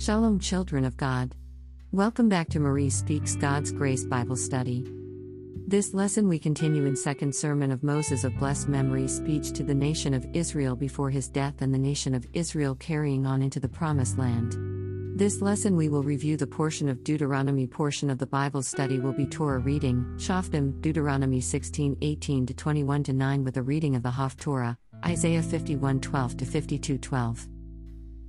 Shalom, children of God. Welcome back to Marie Speaks God's Grace Bible Study. This lesson we continue in Second Sermon of Moses of blessed memory speech to the nation of Israel before his death and the nation of Israel carrying on into the promised land. This lesson we will review the portion of Deuteronomy portion of the Bible study will be Torah reading, Shoftim, Deuteronomy 16 18 to 21 to 9 with a reading of the Haftorah, Isaiah 51 12 to 52 12.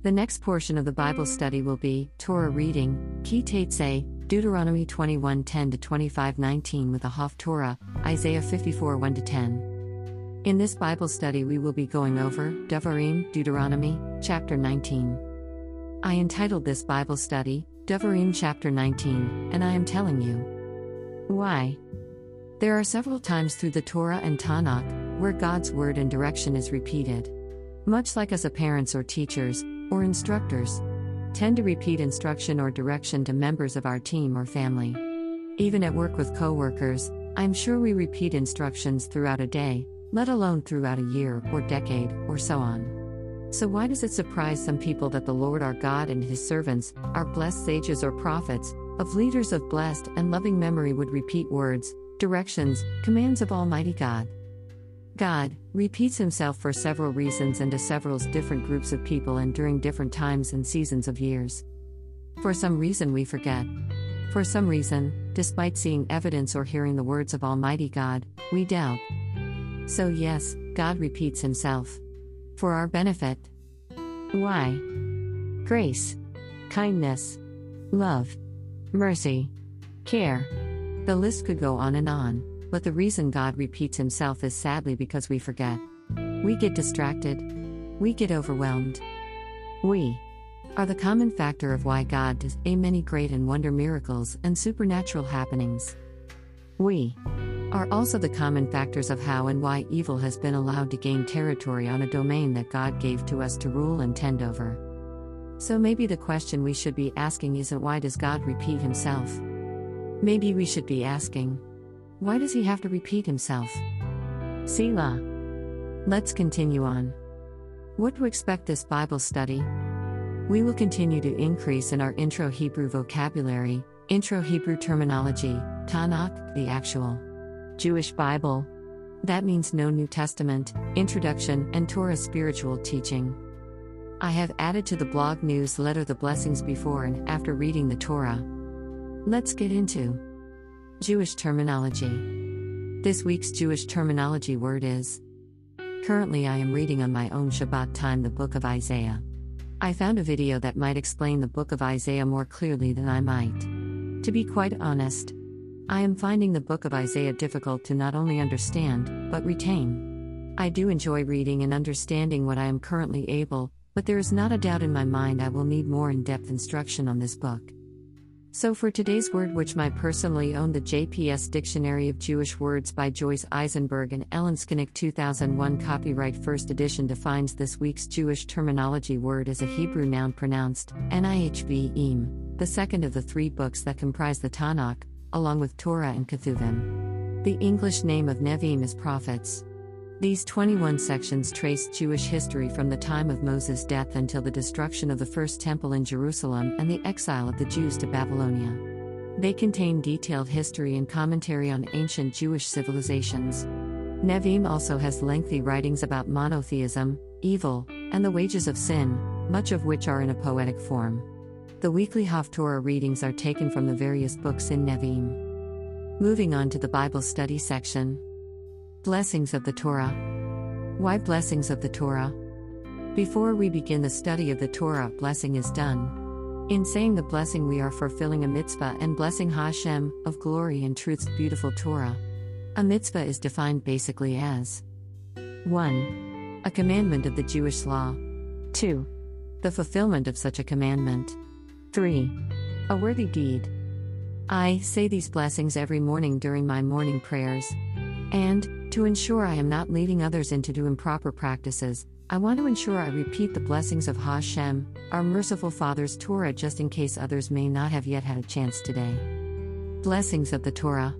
The next portion of the Bible study will be Torah reading, Ki Deuteronomy 21 10 to 25 19 with a Haftorah, Isaiah 54 1 to 10. In this Bible study, we will be going over Devarim, Deuteronomy, chapter 19. I entitled this Bible study, Devarim chapter 19, and I am telling you why. There are several times through the Torah and Tanakh where God's word and direction is repeated. Much like as parents or teachers, or instructors, tend to repeat instruction or direction to members of our team or family. Even at work with coworkers, I'm sure we repeat instructions throughout a day, let alone throughout a year or decade or so on. So, why does it surprise some people that the Lord our God and His servants, our blessed sages or prophets, of leaders of blessed and loving memory would repeat words, directions, commands of Almighty God? God repeats himself for several reasons and to several different groups of people and during different times and seasons of years. For some reason, we forget. For some reason, despite seeing evidence or hearing the words of Almighty God, we doubt. So, yes, God repeats himself. For our benefit. Why? Grace, kindness, love, mercy, care. The list could go on and on. But the reason God repeats himself is sadly because we forget. We get distracted. We get overwhelmed. We are the common factor of why God does a many great and wonder miracles and supernatural happenings. We are also the common factors of how and why evil has been allowed to gain territory on a domain that God gave to us to rule and tend over. So maybe the question we should be asking isn't why does God repeat himself? Maybe we should be asking, why does he have to repeat himself? Selah. Let's continue on. What to expect this Bible study? We will continue to increase in our intro Hebrew vocabulary, intro Hebrew terminology, Tanakh, the actual Jewish Bible. That means no New Testament, introduction, and Torah spiritual teaching. I have added to the blog newsletter the blessings before and after reading the Torah. Let's get into Jewish terminology. This week's Jewish terminology word is. Currently, I am reading on my own Shabbat time the book of Isaiah. I found a video that might explain the book of Isaiah more clearly than I might. To be quite honest, I am finding the book of Isaiah difficult to not only understand, but retain. I do enjoy reading and understanding what I am currently able, but there is not a doubt in my mind I will need more in depth instruction on this book. So, for today's word, which my personally own the JPS Dictionary of Jewish Words by Joyce Eisenberg and Ellen Scolnic 2001 copyright first edition defines this week's Jewish terminology word as a Hebrew noun pronounced Nihv im, the second of the three books that comprise the Tanakh, along with Torah and Ketuvim. The English name of Nevi'im is prophets. These 21 sections trace Jewish history from the time of Moses' death until the destruction of the First Temple in Jerusalem and the exile of the Jews to Babylonia. They contain detailed history and commentary on ancient Jewish civilizations. Nevi'im also has lengthy writings about monotheism, evil, and the wages of sin, much of which are in a poetic form. The weekly Haftorah readings are taken from the various books in Nevi'im. Moving on to the Bible study section. Blessings of the Torah. Why blessings of the Torah? Before we begin the study of the Torah, blessing is done. In saying the blessing, we are fulfilling a mitzvah and blessing Hashem, of glory and truth's beautiful Torah. A mitzvah is defined basically as 1. A commandment of the Jewish law. 2. The fulfillment of such a commandment. 3. A worthy deed. I say these blessings every morning during my morning prayers. And, to ensure I am not leading others into do improper practices, I want to ensure I repeat the blessings of Hashem, our merciful Father's Torah, just in case others may not have yet had a chance today. Blessings of the Torah.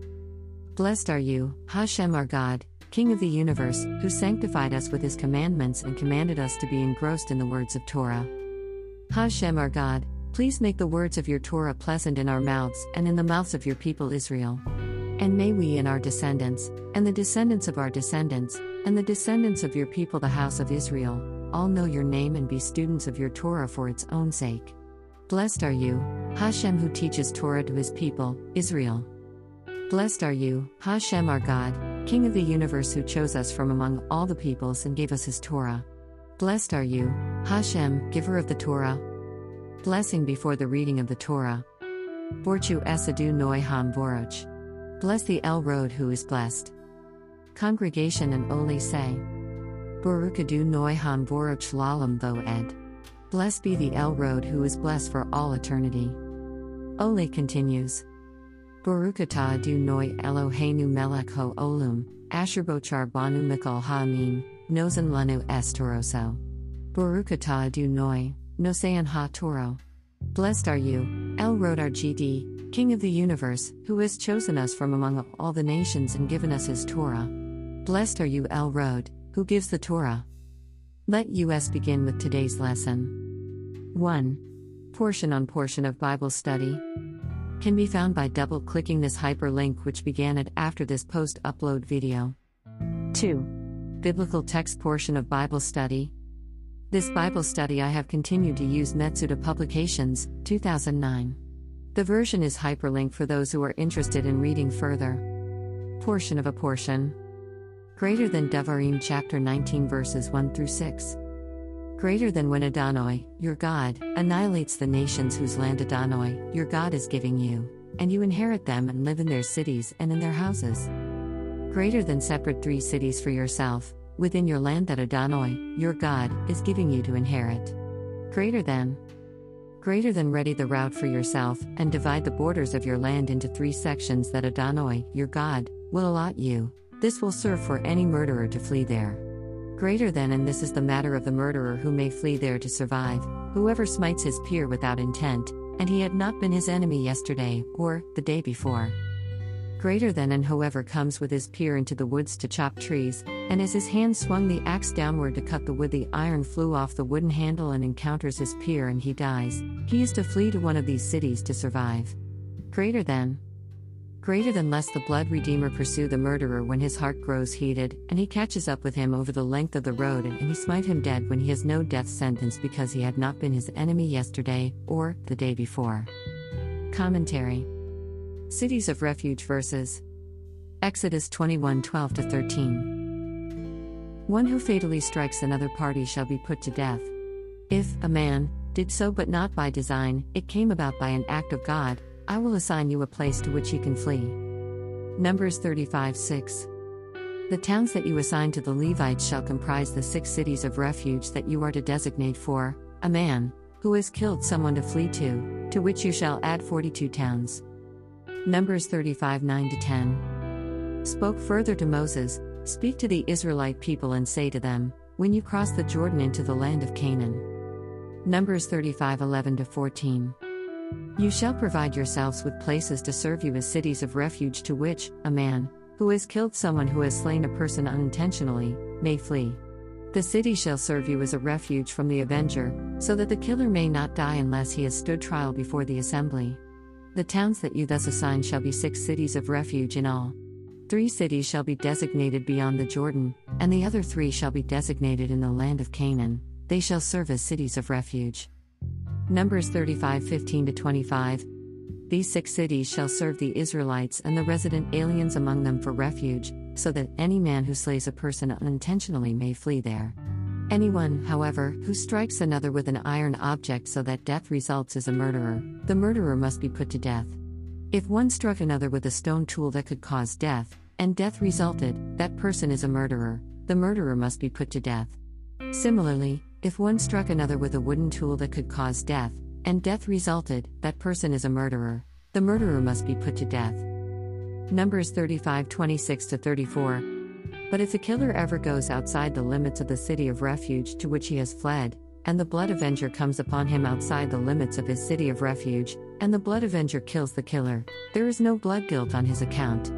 Blessed are you, Hashem our God, King of the universe, who sanctified us with his commandments and commanded us to be engrossed in the words of Torah. Hashem our God, Please make the words of your Torah pleasant in our mouths and in the mouths of your people Israel. And may we and our descendants, and the descendants of our descendants, and the descendants of your people, the house of Israel, all know your name and be students of your Torah for its own sake. Blessed are you, Hashem, who teaches Torah to his people, Israel. Blessed are you, Hashem, our God, King of the universe, who chose us from among all the peoples and gave us his Torah. Blessed are you, Hashem, giver of the Torah. Blessing before the reading of the Torah. Borchu Esadu Noi Ham Voroch. Bless the El Road who is blessed. Congregation and Oli say. Barukadu Noi Ham Voroch Lalam Tho Ed. Blessed be the El Road who is blessed for all eternity. Oli continues. Barukata du Noi Eloheinu Melech Ho Olum, Asherbochar Banu Mikal Ha'amin, Nozan Lanu Estoroso. Barukata du Noi, Nosean Ha Toro. Blessed are you, El Rodar GD, King of the universe, who has chosen us from among all the nations and given us his Torah. Blessed are you, El Rod, who gives the Torah. Let us begin with today's lesson. 1. Portion on portion of Bible study can be found by double clicking this hyperlink, which began it after this post upload video. 2. Biblical text portion of Bible study. This Bible study I have continued to use Metsudah Publications, 2009. The version is hyperlinked for those who are interested in reading further. Portion of a portion. Greater than Devarim chapter 19 verses 1 through 6 greater than when Adonai, your God, annihilates the nations whose land Adonai, your God, is giving you, and you inherit them and live in their cities and in their houses. Greater than separate three cities for yourself, within your land that Adonai, your God, is giving you to inherit. Greater than. Greater than ready the route for yourself, and divide the borders of your land into three sections that Adonai, your God, will allot you. This will serve for any murderer to flee there greater than, and this is the matter of the murderer who may flee there to survive, whoever smites his peer without intent, and he had not been his enemy yesterday, or the day before. Greater than, and whoever comes with his peer into the woods to chop trees, and as his hand swung the axe downward to cut the wood, the iron flew off the wooden handle and encounters his peer, and he dies, he is to flee to one of these cities to survive. Greater than, Greater than less the blood redeemer pursue the murderer when his heart grows heated, and he catches up with him over the length of the road, and he smite him dead when he has no death sentence because he had not been his enemy yesterday, or the day before. Commentary Cities of Refuge verses Exodus 21 12 13. One who fatally strikes another party shall be put to death. If a man did so but not by design, it came about by an act of God, I will assign you a place to which you can flee. Numbers 35 6. The towns that you assign to the Levites shall comprise the six cities of refuge that you are to designate for a man who has killed someone to flee to, to which you shall add 42 towns. Numbers 35 9 10. Spoke further to Moses Speak to the Israelite people and say to them, When you cross the Jordan into the land of Canaan. Numbers 35 11 14. You shall provide yourselves with places to serve you as cities of refuge to which, a man, who has killed someone who has slain a person unintentionally, may flee. The city shall serve you as a refuge from the avenger, so that the killer may not die unless he has stood trial before the assembly. The towns that you thus assign shall be six cities of refuge in all. Three cities shall be designated beyond the Jordan, and the other three shall be designated in the land of Canaan, they shall serve as cities of refuge. Numbers 35 15 25. These six cities shall serve the Israelites and the resident aliens among them for refuge, so that any man who slays a person unintentionally may flee there. Anyone, however, who strikes another with an iron object so that death results as a murderer, the murderer must be put to death. If one struck another with a stone tool that could cause death, and death resulted, that person is a murderer, the murderer must be put to death. Similarly, if one struck another with a wooden tool that could cause death, and death resulted, that person is a murderer. The murderer must be put to death. Numbers 35 26 34. But if the killer ever goes outside the limits of the city of refuge to which he has fled, and the blood avenger comes upon him outside the limits of his city of refuge, and the blood avenger kills the killer, there is no blood guilt on his account.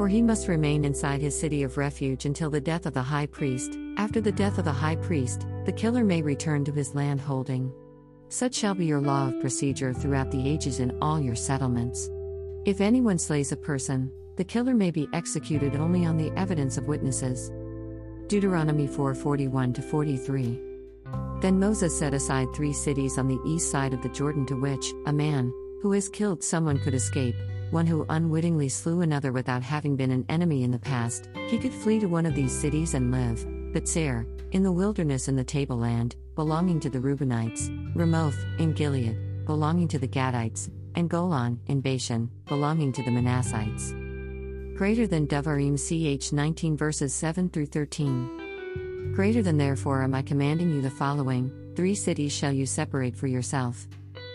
For he must remain inside his city of refuge until the death of the high priest. After the death of the high priest, the killer may return to his land holding. Such shall be your law of procedure throughout the ages in all your settlements. If anyone slays a person, the killer may be executed only on the evidence of witnesses. Deuteronomy 4:41 43. Then Moses set aside 3 cities on the east side of the Jordan to which a man who has killed someone could escape, one who unwittingly slew another without having been an enemy in the past, he could flee to one of these cities and live. Bezer, in the wilderness in the tableland, belonging to the Reubenites, Ramoth, in Gilead, belonging to the Gadites, and Golan, in Bashan, belonging to the Manassites. Greater than Devarim ch 19 verses 7 through 13. Greater than therefore am I commanding you the following three cities shall you separate for yourself.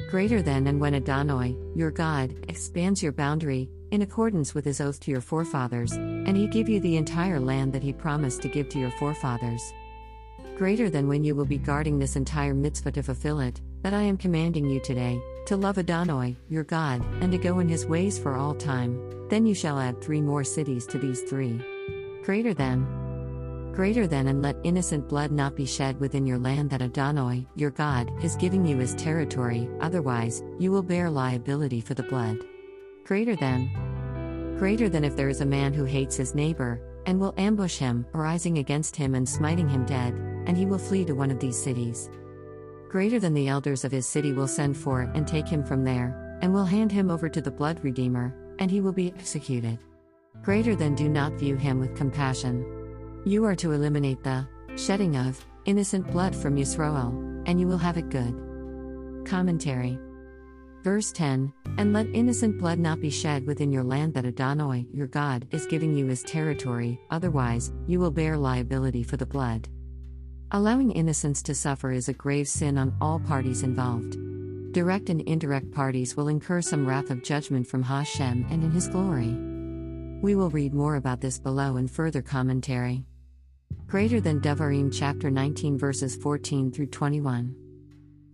Greater than and when Adonai, your God, expands your boundary, in accordance with his oath to your forefathers, and he give you the entire land that he promised to give to your forefathers. Greater than when you will be guarding this entire mitzvah to fulfill it, that I am commanding you today, to love Adonai, your God, and to go in his ways for all time, then you shall add three more cities to these three. Greater than. Greater than and let innocent blood not be shed within your land that Adonai, your God, is giving you as territory, otherwise, you will bear liability for the blood. Greater than. Greater than if there is a man who hates his neighbor, and will ambush him, arising against him and smiting him dead, and he will flee to one of these cities. Greater than the elders of his city will send for and take him from there, and will hand him over to the blood redeemer, and he will be executed. Greater than do not view him with compassion. You are to eliminate the shedding of innocent blood from Yisroel, and you will have it good. Commentary Verse 10 And let innocent blood not be shed within your land that Adonai, your God, is giving you as territory, otherwise, you will bear liability for the blood. Allowing innocents to suffer is a grave sin on all parties involved. Direct and indirect parties will incur some wrath of judgment from Hashem and in His glory. We will read more about this below in further commentary. Greater than Devarim chapter 19 verses 14 through 21.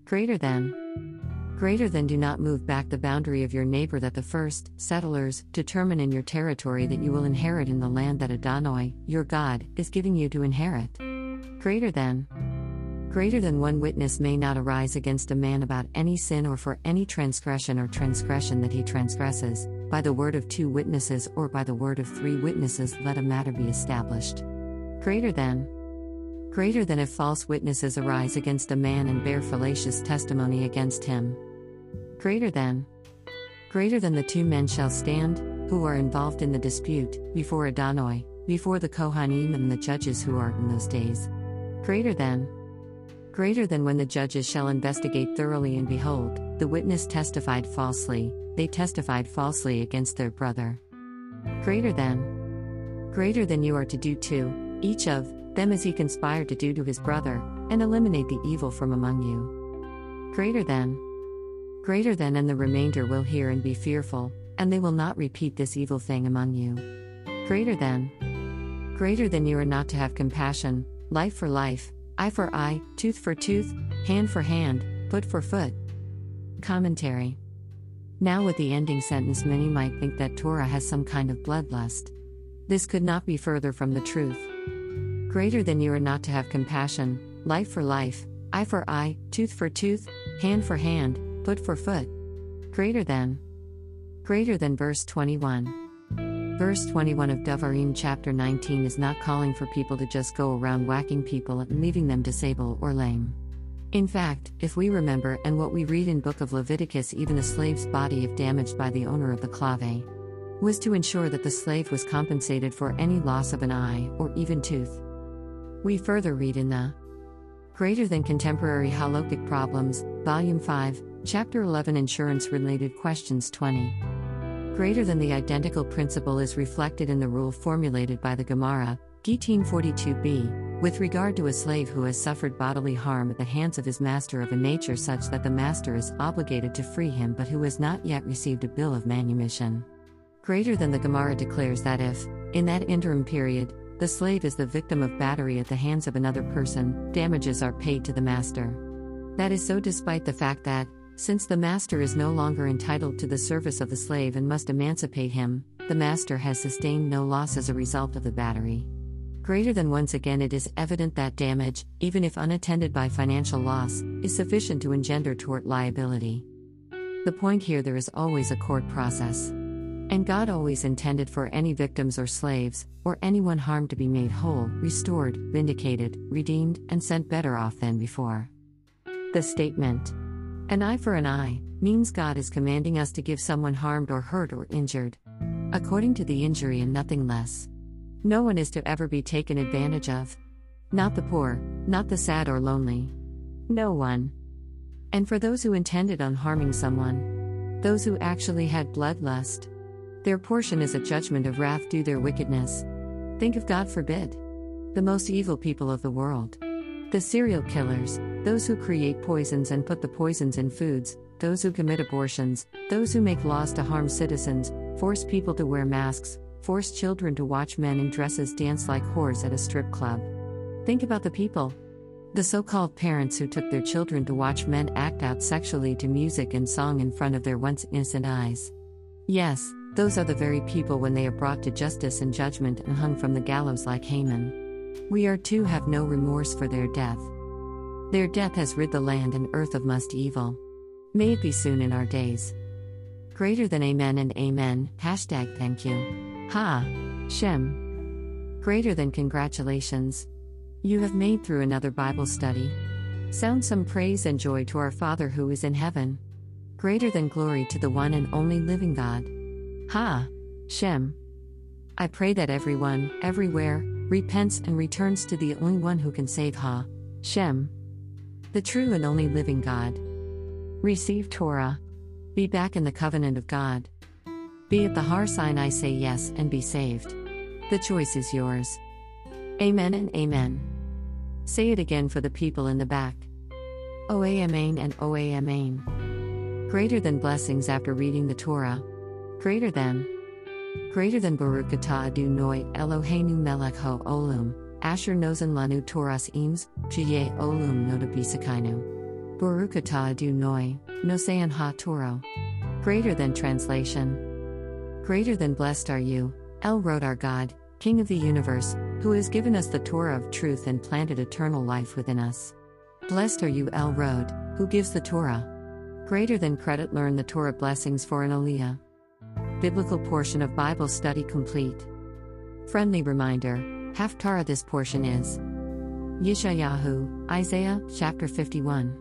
Greater than greater than do not move back the boundary of your neighbor that the first settlers determine in your territory that you will inherit in the land that Adonai, your God, is giving you to inherit. Greater than greater than one witness may not arise against a man about any sin or for any transgression or transgression that he transgresses, by the word of two witnesses or by the word of three witnesses let a matter be established. Greater than greater than if false witnesses arise against a man and bear fallacious testimony against him. Greater than. Greater than the two men shall stand, who are involved in the dispute, before Adonai, before the Kohanim and the judges who are in those days. Greater than. Greater than when the judges shall investigate thoroughly and behold, the witness testified falsely, they testified falsely against their brother. Greater than. Greater than you are to do to each of them as he conspired to do to his brother, and eliminate the evil from among you. Greater than. Greater than and the remainder will hear and be fearful, and they will not repeat this evil thing among you. Greater than. Greater than you are not to have compassion, life for life, eye for eye, tooth for tooth, hand for hand, foot for foot. Commentary. Now, with the ending sentence, many might think that Torah has some kind of bloodlust. This could not be further from the truth. Greater than you are not to have compassion, life for life, eye for eye, tooth for tooth, hand for hand, foot for foot. Greater than. Greater than verse 21. Verse 21 of Devarim chapter 19 is not calling for people to just go around whacking people and leaving them disabled or lame. In fact, if we remember and what we read in book of Leviticus even a slave's body if damaged by the owner of the clave was to ensure that the slave was compensated for any loss of an eye or even tooth. We further read in the Greater than Contemporary Halakhic Problems, Volume 5, Chapter 11 Insurance Related Questions 20. Greater than the identical principle is reflected in the rule formulated by the Gemara, Gittin 42b, with regard to a slave who has suffered bodily harm at the hands of his master of a nature such that the master is obligated to free him but who has not yet received a bill of manumission. Greater than the Gemara declares that if, in that interim period, the slave is the victim of battery at the hands of another person, damages are paid to the master. That is so despite the fact that, since the master is no longer entitled to the service of the slave and must emancipate him, the master has sustained no loss as a result of the battery. Greater than once again, it is evident that damage, even if unattended by financial loss, is sufficient to engender tort liability. The point here there is always a court process. And God always intended for any victims or slaves, or anyone harmed to be made whole, restored, vindicated, redeemed, and sent better off than before. The statement, an eye for an eye, means God is commanding us to give someone harmed or hurt or injured. According to the injury and nothing less. No one is to ever be taken advantage of. Not the poor, not the sad or lonely. No one. And for those who intended on harming someone, those who actually had bloodlust, their portion is a judgment of wrath due their wickedness. Think of God forbid. The most evil people of the world. The serial killers, those who create poisons and put the poisons in foods, those who commit abortions, those who make laws to harm citizens, force people to wear masks, force children to watch men in dresses dance like whores at a strip club. Think about the people. The so called parents who took their children to watch men act out sexually to music and song in front of their once innocent eyes. Yes, those are the very people when they are brought to justice and judgment and hung from the gallows like Haman. We are too have no remorse for their death. Their death has rid the land and earth of must evil. May it be soon in our days. Greater than Amen and Amen, hashtag thank you. Ha! Shem. Greater than congratulations. You have made through another Bible study. Sound some praise and joy to our Father who is in heaven. Greater than glory to the one and only living God. Ha! Shem. I pray that everyone, everywhere, repents and returns to the only one who can save Ha! Shem. The true and only living God. Receive Torah. Be back in the covenant of God. Be at the Har Sinai, say yes, and be saved. The choice is yours. Amen and Amen. Say it again for the people in the back. O Amen and O Amen. Greater than blessings after reading the Torah. Greater than. Greater than Baruch atah Adonai Eloheinu melech ho Olum, Asher nozen lanu Toras eames, Jiye Olum noda bisakainu. Baruch atah Adonai, Nosean ha Toro. Greater than translation. Greater than blessed are you, El Rod our God, King of the universe, who has given us the Torah of truth and planted eternal life within us. Blessed are you, El Rod, who gives the Torah. Greater than credit learn the Torah blessings for an Aliyah. Biblical portion of Bible study complete. Friendly reminder Haftarah this portion is Yeshayahu, Isaiah, chapter 51.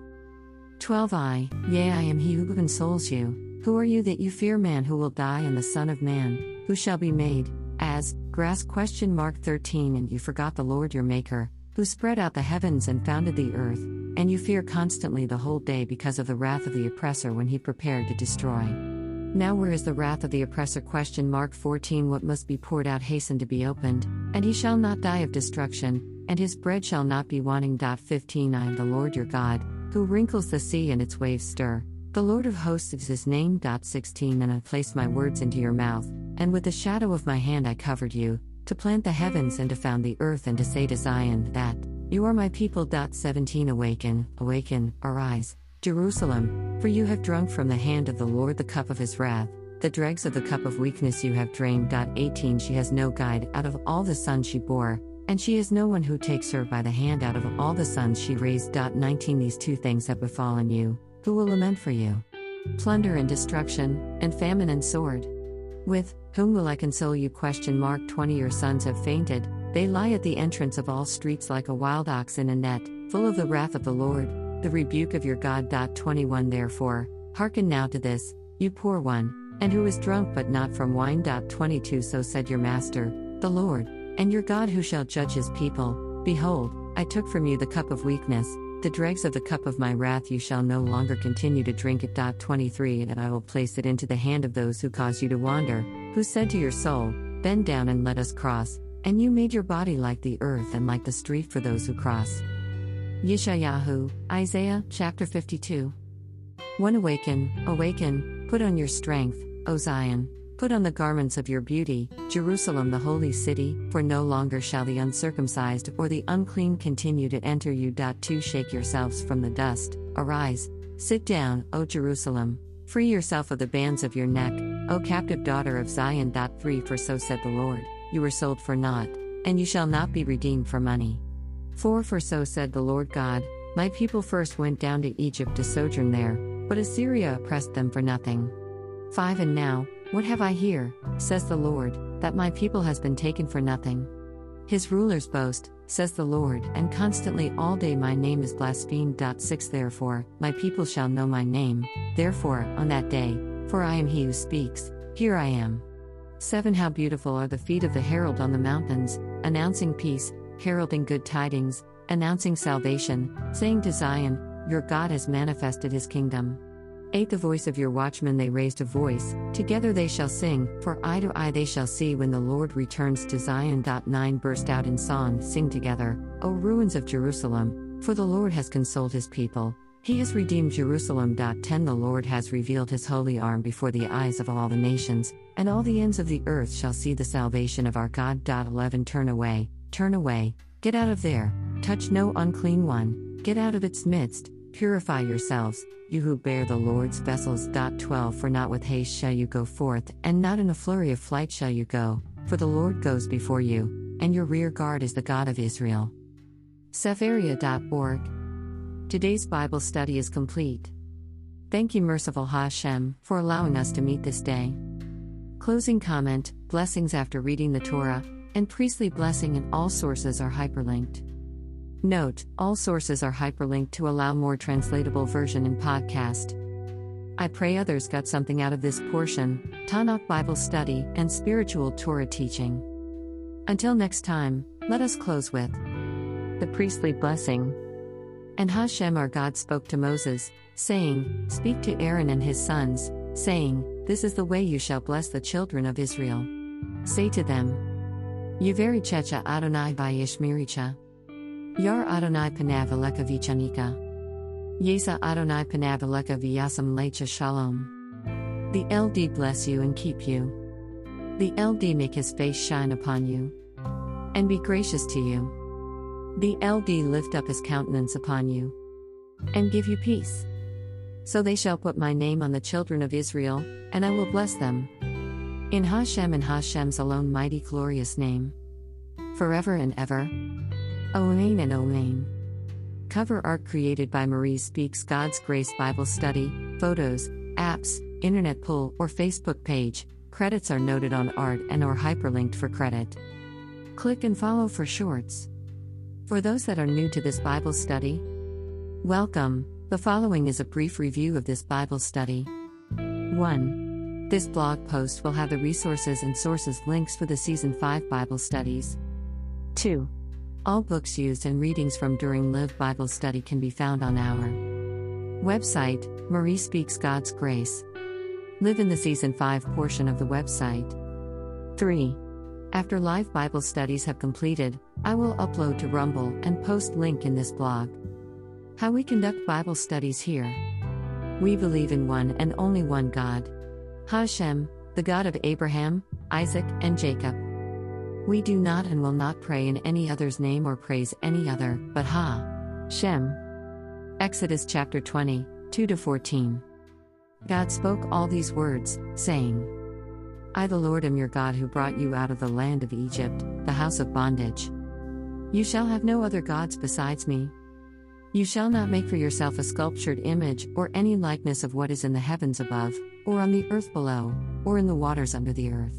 12i, Yea, I am he who consoles you. Who are you that you fear man who will die and the Son of Man, who shall be made, as, grass question mark 13 and you forgot the Lord your Maker, who spread out the heavens and founded the earth, and you fear constantly the whole day because of the wrath of the oppressor when he prepared to destroy. Now where is the wrath of the oppressor question mark 14 what must be poured out hasten to be opened, and he shall not die of destruction, and his bread shall not be wanting. 15 I am the Lord your God, who wrinkles the sea and its waves stir. The Lord of hosts is his name. 16 And I placed my words into your mouth, and with the shadow of my hand I covered you, to plant the heavens and to found the earth and to say to Zion that, You are my people. 17 Awaken, awaken, arise, Jerusalem, for you have drunk from the hand of the Lord the cup of his wrath. The dregs of the cup of weakness you have drained. 18 She has no guide out of all the sons she bore, and she is no one who takes her by the hand out of all the sons she raised. 19 These two things have befallen you, who will lament for you? Plunder and destruction, and famine and sword. With whom will I console you? Question mark 20 Your sons have fainted, they lie at the entrance of all streets like a wild ox in a net, full of the wrath of the Lord, the rebuke of your God. 21 Therefore, hearken now to this, you poor one, and who is drunk but not from wine. 22 So said your master, the Lord and your God who shall judge his people. Behold, I took from you the cup of weakness, the dregs of the cup of my wrath you shall no longer continue to drink it. 23 And I will place it into the hand of those who cause you to wander, who said to your soul, Bend down and let us cross, and you made your body like the earth and like the street for those who cross. Yeshayahu, Isaiah, chapter 52. 1 Awaken, awaken, put on your strength, O Zion. Put on the garments of your beauty, Jerusalem the holy city, for no longer shall the uncircumcised or the unclean continue to enter you. 2 Shake yourselves from the dust, arise, sit down, O Jerusalem, free yourself of the bands of your neck, O captive daughter of Zion. 3 For so said the Lord, you were sold for naught, and you shall not be redeemed for money. 4 For so said the Lord God, My people first went down to Egypt to sojourn there, but Assyria oppressed them for nothing. 5 And now, what have I here, says the Lord, that my people has been taken for nothing? His rulers boast, says the Lord, and constantly all day my name is blasphemed. 6 Therefore, my people shall know my name, therefore, on that day, for I am he who speaks, here I am. 7 How beautiful are the feet of the herald on the mountains, announcing peace, heralding good tidings, announcing salvation, saying to Zion, Your God has manifested his kingdom. 8 The voice of your watchmen they raised a voice, together they shall sing, for eye to eye they shall see when the Lord returns to Zion. 9 Burst out in song, sing together, O ruins of Jerusalem, for the Lord has consoled his people, he has redeemed Jerusalem. 10 The Lord has revealed his holy arm before the eyes of all the nations, and all the ends of the earth shall see the salvation of our God. 11 Turn away, turn away, get out of there, touch no unclean one, get out of its midst, purify yourselves you who bear the Lord's vessels. 12 For not with haste shall you go forth, and not in a flurry of flight shall you go, for the Lord goes before you, and your rear guard is the God of Israel. Sefaria.org. Today's Bible study is complete. Thank you, merciful Hashem, for allowing us to meet this day. Closing comment Blessings after reading the Torah, and priestly blessing in all sources are hyperlinked. Note, all sources are hyperlinked to allow more translatable version in podcast. I pray others got something out of this portion, Tanakh Bible study, and spiritual Torah teaching. Until next time, let us close with the priestly blessing. And Hashem our God spoke to Moses, saying, Speak to Aaron and his sons, saying, This is the way you shall bless the children of Israel. Say to them, Yuveri checha Adonai Bayishmiricha. Yar Adonai Panav Aleka Vichanika. Yesa Adonai Panav Aleka Vyasam Lecha Shalom. The LD bless you and keep you. The LD make his face shine upon you. And be gracious to you. The LD lift up his countenance upon you. And give you peace. So they shall put my name on the children of Israel, and I will bless them. In Hashem and Hashem's alone mighty glorious name. Forever and ever. Omain and Omain. Cover art created by Marie Speaks God's Grace Bible Study, photos, apps, internet pull, or Facebook page. Credits are noted on art and or hyperlinked for credit. Click and follow for shorts. For those that are new to this Bible study, welcome. The following is a brief review of this Bible study. 1. This blog post will have the resources and sources links for the Season 5 Bible studies. 2. All books used and readings from during Live Bible Study can be found on our website, Marie Speaks God's Grace. Live in the Season 5 portion of the website. 3. After live Bible studies have completed, I will upload to Rumble and post link in this blog. How we conduct Bible studies here. We believe in one and only one God. Hashem, the God of Abraham, Isaac, and Jacob. We do not and will not pray in any other's name or praise any other, but Ha. Shem. Exodus chapter 20, 2 14. God spoke all these words, saying, I, the Lord, am your God who brought you out of the land of Egypt, the house of bondage. You shall have no other gods besides me. You shall not make for yourself a sculptured image or any likeness of what is in the heavens above, or on the earth below, or in the waters under the earth.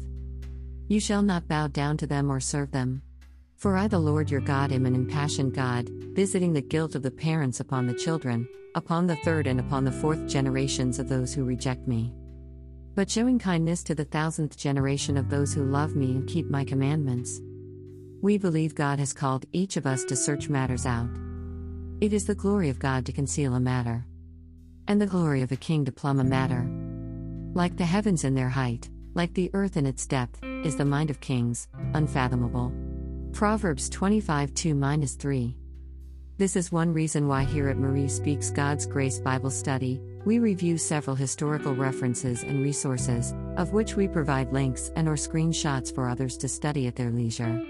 You shall not bow down to them or serve them. For I, the Lord your God, am an impassioned God, visiting the guilt of the parents upon the children, upon the third and upon the fourth generations of those who reject me. But showing kindness to the thousandth generation of those who love me and keep my commandments. We believe God has called each of us to search matters out. It is the glory of God to conceal a matter, and the glory of a king to plumb a matter. Like the heavens in their height, like the earth in its depth, is the mind of kings, unfathomable. Proverbs 25 2 3. This is one reason why here at Marie Speaks God's Grace Bible Study, we review several historical references and resources, of which we provide links and or screenshots for others to study at their leisure.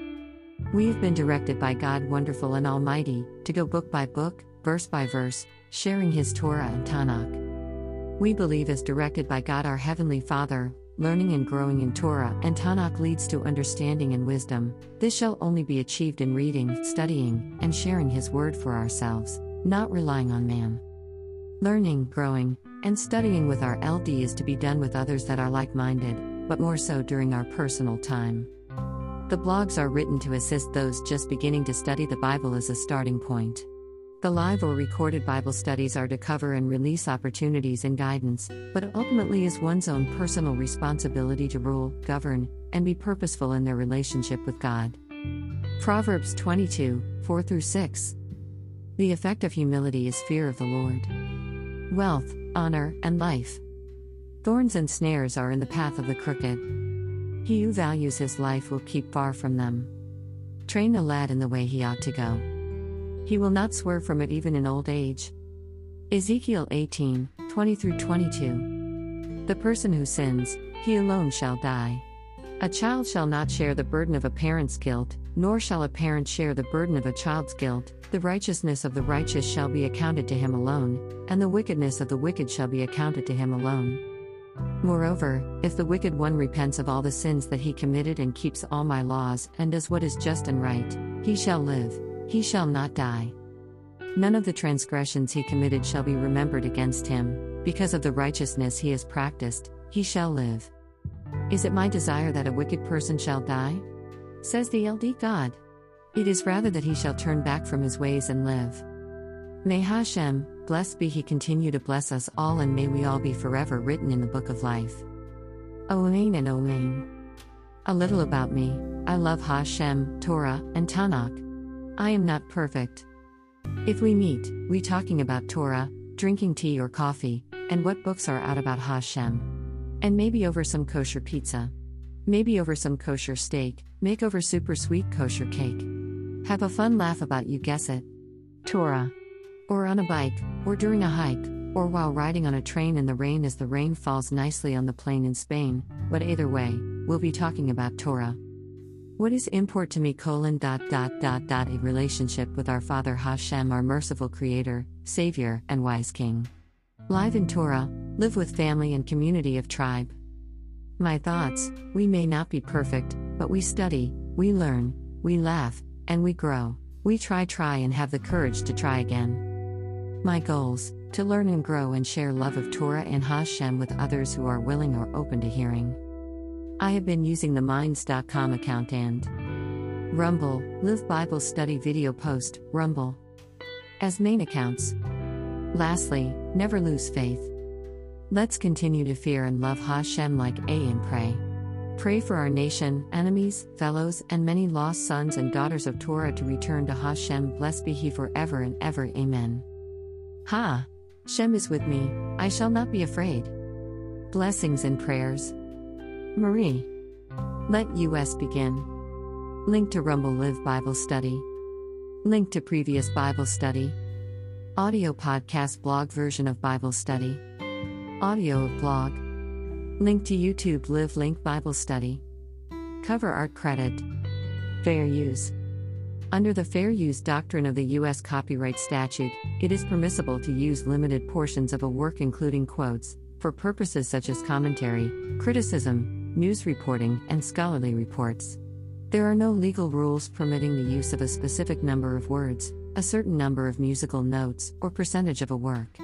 We have been directed by God wonderful and almighty to go book by book, verse by verse, sharing his Torah and Tanakh. We believe as directed by God our heavenly Father, learning and growing in Torah and Tanakh leads to understanding and wisdom. This shall only be achieved in reading, studying, and sharing His Word for ourselves, not relying on man. Learning, growing, and studying with our LD is to be done with others that are like minded, but more so during our personal time. The blogs are written to assist those just beginning to study the Bible as a starting point. The live or recorded Bible studies are to cover and release opportunities and guidance, but ultimately is one's own personal responsibility to rule, govern, and be purposeful in their relationship with God. Proverbs 22 4 through 6. The effect of humility is fear of the Lord. Wealth, honor, and life. Thorns and snares are in the path of the crooked. He who values his life will keep far from them. Train a lad in the way he ought to go. He will not swerve from it even in old age. Ezekiel 18 20 through 22. The person who sins, he alone shall die. A child shall not share the burden of a parent's guilt, nor shall a parent share the burden of a child's guilt. The righteousness of the righteous shall be accounted to him alone, and the wickedness of the wicked shall be accounted to him alone. Moreover, if the wicked one repents of all the sins that he committed and keeps all my laws and does what is just and right, he shall live he shall not die. None of the transgressions he committed shall be remembered against him, because of the righteousness he has practiced, he shall live. Is it my desire that a wicked person shall die? Says the LD God. It is rather that he shall turn back from his ways and live. May Hashem, blessed be he, continue to bless us all, and may we all be forever written in the book of life. Omain and. A little about me I love Hashem, Torah, and Tanakh. I am not perfect. If we meet, we talking about Torah, drinking tea or coffee, and what books are out about Hashem. And maybe over some kosher pizza. Maybe over some kosher steak, make over super sweet kosher cake. Have a fun laugh about you guess it. Torah. Or on a bike, or during a hike, or while riding on a train in the rain as the rain falls nicely on the plain in Spain, but either way, we'll be talking about Torah. What is import to me colon dot dot dot dot a relationship with our Father Hashem our merciful Creator, Savior, and wise King. Live in Torah, live with family and community of tribe. My thoughts, we may not be perfect, but we study, we learn, we laugh, and we grow. We try try and have the courage to try again. My goals, to learn and grow and share love of Torah and Hashem with others who are willing or open to hearing. I have been using the Minds.com account and Rumble, Live Bible Study Video Post, Rumble, as main accounts. Lastly, never lose faith. Let's continue to fear and love Hashem like A and pray. Pray for our nation, enemies, fellows, and many lost sons and daughters of Torah to return to Hashem. Blessed be He forever and ever. Amen. Ha! Shem is with me, I shall not be afraid. Blessings and prayers. Marie. Let US begin. Link to Rumble Live Bible Study. Link to previous Bible study. Audio podcast blog version of Bible study. Audio of blog. Link to YouTube Live Link Bible Study. Cover art credit. Fair use. Under the fair use doctrine of the U.S. copyright statute, it is permissible to use limited portions of a work, including quotes, for purposes such as commentary, criticism, news reporting, and scholarly reports. There are no legal rules permitting the use of a specific number of words, a certain number of musical notes, or percentage of a work.